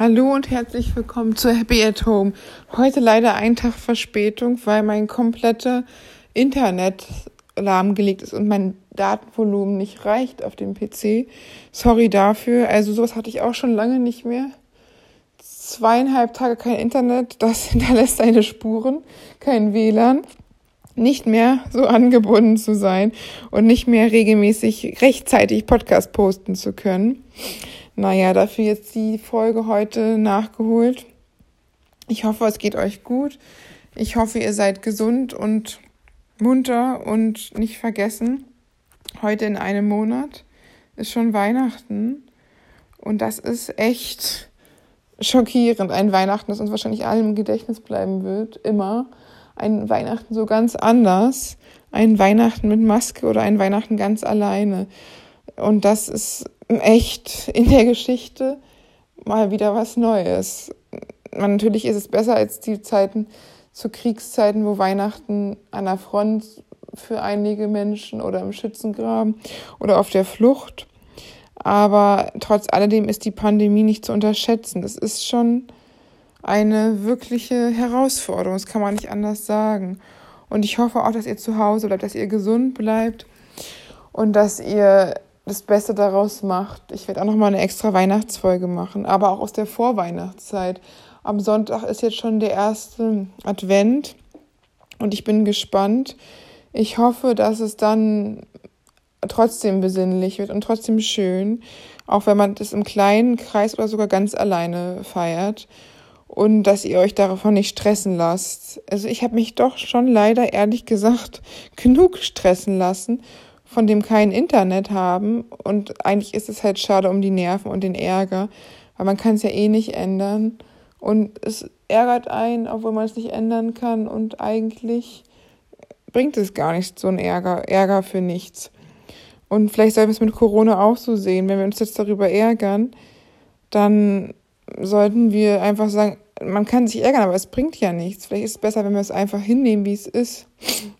Hallo und herzlich willkommen zu Happy at Home. Heute leider ein Tag Verspätung, weil mein kompletter Internet lahmgelegt ist und mein Datenvolumen nicht reicht auf dem PC. Sorry dafür. Also sowas hatte ich auch schon lange nicht mehr. Zweieinhalb Tage kein Internet, das hinterlässt seine Spuren. Kein WLAN. Nicht mehr so angebunden zu sein und nicht mehr regelmäßig rechtzeitig Podcast posten zu können. Naja, dafür jetzt die Folge heute nachgeholt. Ich hoffe, es geht euch gut. Ich hoffe, ihr seid gesund und munter und nicht vergessen. Heute in einem Monat ist schon Weihnachten. Und das ist echt schockierend. Ein Weihnachten, das uns wahrscheinlich allen im Gedächtnis bleiben wird. Immer. Ein Weihnachten so ganz anders. Ein Weihnachten mit Maske oder ein Weihnachten ganz alleine. Und das ist echt in der Geschichte mal wieder was Neues. Natürlich ist es besser als die Zeiten zu Kriegszeiten, wo Weihnachten an der Front für einige Menschen oder im Schützengraben oder auf der Flucht. Aber trotz alledem ist die Pandemie nicht zu unterschätzen. Es ist schon eine wirkliche Herausforderung. Das kann man nicht anders sagen. Und ich hoffe auch, dass ihr zu Hause bleibt, dass ihr gesund bleibt und dass ihr das Beste daraus macht. Ich werde auch noch mal eine extra Weihnachtsfolge machen, aber auch aus der Vorweihnachtszeit. Am Sonntag ist jetzt schon der erste Advent und ich bin gespannt. Ich hoffe, dass es dann trotzdem besinnlich wird und trotzdem schön, auch wenn man das im kleinen Kreis oder sogar ganz alleine feiert und dass ihr euch davon nicht stressen lasst. Also ich habe mich doch schon leider ehrlich gesagt genug stressen lassen von dem kein Internet haben. Und eigentlich ist es halt schade um die Nerven und den Ärger, weil man kann es ja eh nicht ändern. Und es ärgert einen, obwohl man es nicht ändern kann. Und eigentlich bringt es gar nicht so ein Ärger, Ärger für nichts. Und vielleicht sollten wir es mit Corona auch so sehen. Wenn wir uns jetzt darüber ärgern, dann sollten wir einfach sagen, man kann sich ärgern, aber es bringt ja nichts. Vielleicht ist es besser, wenn wir es einfach hinnehmen, wie es ist.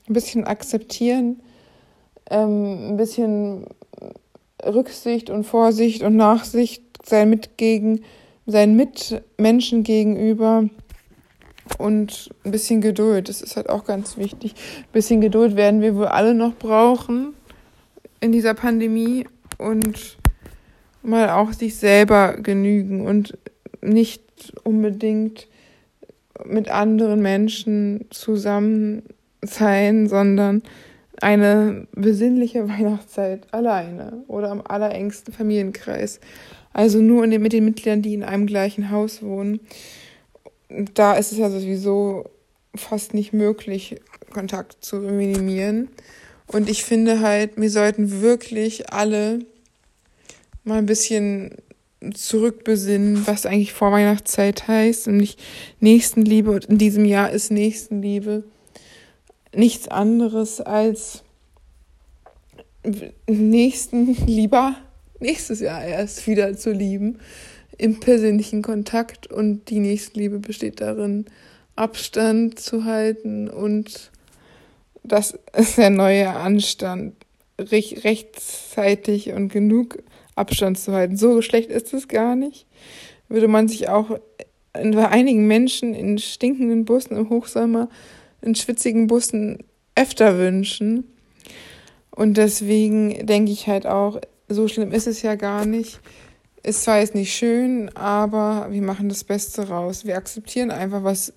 Ein bisschen akzeptieren ähm, ein bisschen Rücksicht und Vorsicht und Nachsicht sein Mitgegen, seinen Mitmenschen gegenüber und ein bisschen Geduld. Das ist halt auch ganz wichtig. Ein bisschen Geduld werden wir wohl alle noch brauchen in dieser Pandemie und mal auch sich selber genügen und nicht unbedingt mit anderen Menschen zusammen sein, sondern eine besinnliche Weihnachtszeit alleine oder am allerengsten Familienkreis. Also nur den, mit den Mitgliedern, die in einem gleichen Haus wohnen. Da ist es ja sowieso fast nicht möglich, Kontakt zu minimieren. Und ich finde halt, wir sollten wirklich alle mal ein bisschen zurückbesinnen, was eigentlich Vorweihnachtszeit heißt, nämlich Nächstenliebe. Und in diesem Jahr ist Nächstenliebe nichts anderes als nächsten lieber nächstes Jahr erst wieder zu lieben im persönlichen Kontakt und die Nächstenliebe besteht darin, Abstand zu halten und das ist der neue Anstand, Rech rechtzeitig und genug Abstand zu halten. So schlecht ist es gar nicht. Würde man sich auch bei einigen Menschen in stinkenden Bussen im Hochsommer in schwitzigen Bussen öfter wünschen. Und deswegen denke ich halt auch, so schlimm ist es ja gar nicht. Ist zwar jetzt nicht schön, aber wir machen das Beste raus. Wir akzeptieren einfach, was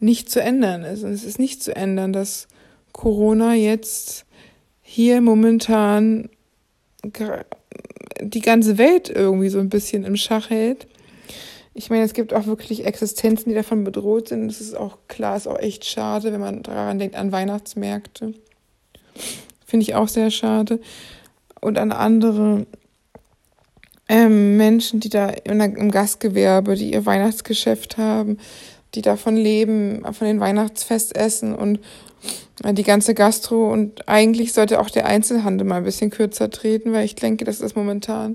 nicht zu ändern ist. Und es ist nicht zu ändern, dass Corona jetzt hier momentan die ganze Welt irgendwie so ein bisschen im Schach hält. Ich meine, es gibt auch wirklich Existenzen, die davon bedroht sind. Das ist auch klar, ist auch echt schade, wenn man daran denkt, an Weihnachtsmärkte. Finde ich auch sehr schade. Und an andere ähm, Menschen, die da im Gastgewerbe, die ihr Weihnachtsgeschäft haben, die davon leben, von den Weihnachtsfestessen und äh, die ganze Gastro. Und eigentlich sollte auch der Einzelhandel mal ein bisschen kürzer treten, weil ich denke, das ist momentan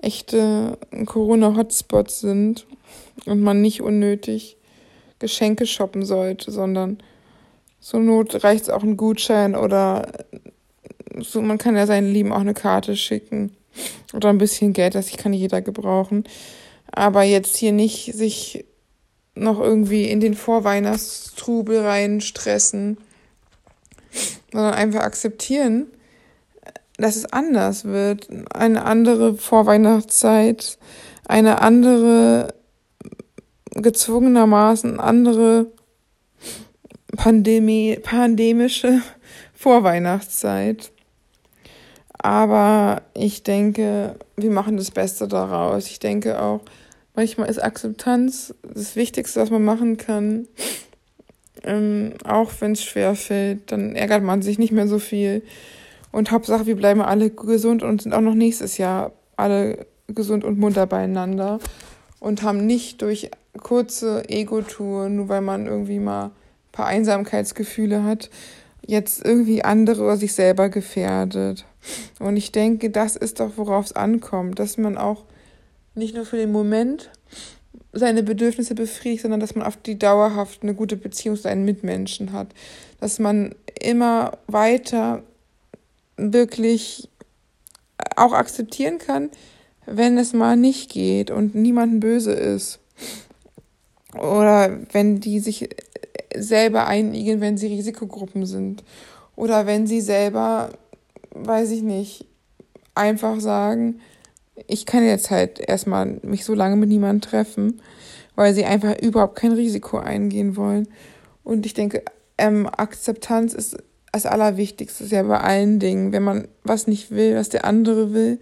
echte Corona-Hotspots sind und man nicht unnötig Geschenke shoppen sollte, sondern zur Not reicht es auch ein Gutschein oder so, man kann ja seinen Lieben auch eine Karte schicken oder ein bisschen Geld, das kann jeder gebrauchen. Aber jetzt hier nicht sich noch irgendwie in den Vorweihnachtstrubel rein stressen, sondern einfach akzeptieren, dass es anders wird. Eine andere Vorweihnachtszeit, eine andere, gezwungenermaßen andere Pandemie, pandemische Vorweihnachtszeit. Aber ich denke, wir machen das Beste daraus. Ich denke auch, manchmal ist Akzeptanz das Wichtigste, was man machen kann. Ähm, auch wenn es schwer fällt, dann ärgert man sich nicht mehr so viel. Und Hauptsache, wir bleiben alle gesund und sind auch noch nächstes Jahr alle gesund und munter beieinander und haben nicht durch kurze Ego-Touren, nur weil man irgendwie mal ein paar Einsamkeitsgefühle hat, jetzt irgendwie andere oder sich selber gefährdet. Und ich denke, das ist doch, worauf es ankommt, dass man auch nicht nur für den Moment seine Bedürfnisse befriedigt, sondern dass man auf die dauerhaft eine gute Beziehung zu seinen Mitmenschen hat. Dass man immer weiter wirklich auch akzeptieren kann, wenn es mal nicht geht und niemandem böse ist. Oder wenn die sich selber einigen, wenn sie Risikogruppen sind. Oder wenn sie selber, weiß ich nicht, einfach sagen, ich kann jetzt halt erstmal mich so lange mit niemandem treffen, weil sie einfach überhaupt kein Risiko eingehen wollen. Und ich denke, ähm, Akzeptanz ist das Allerwichtigste, ja bei allen Dingen. Wenn man was nicht will, was der andere will,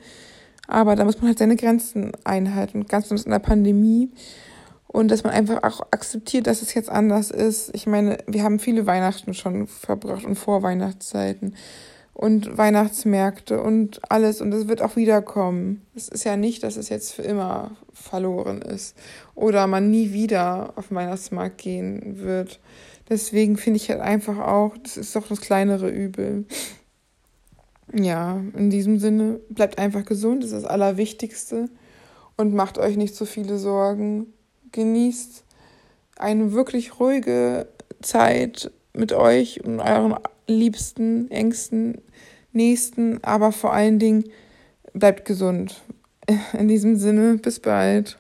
aber da muss man halt seine Grenzen einhalten, ganz besonders in der Pandemie. Und dass man einfach auch akzeptiert, dass es jetzt anders ist. Ich meine, wir haben viele Weihnachten schon verbracht und Vorweihnachtszeiten und Weihnachtsmärkte und alles. Und es wird auch wiederkommen. Es ist ja nicht, dass es jetzt für immer verloren ist oder man nie wieder auf den Weihnachtsmarkt gehen wird. Deswegen finde ich halt einfach auch, das ist doch das kleinere Übel ja, in diesem Sinne, bleibt einfach gesund, das ist das Allerwichtigste. Und macht euch nicht so viele Sorgen. Genießt eine wirklich ruhige Zeit mit euch und euren liebsten, engsten, nächsten, aber vor allen Dingen bleibt gesund. In diesem Sinne, bis bald.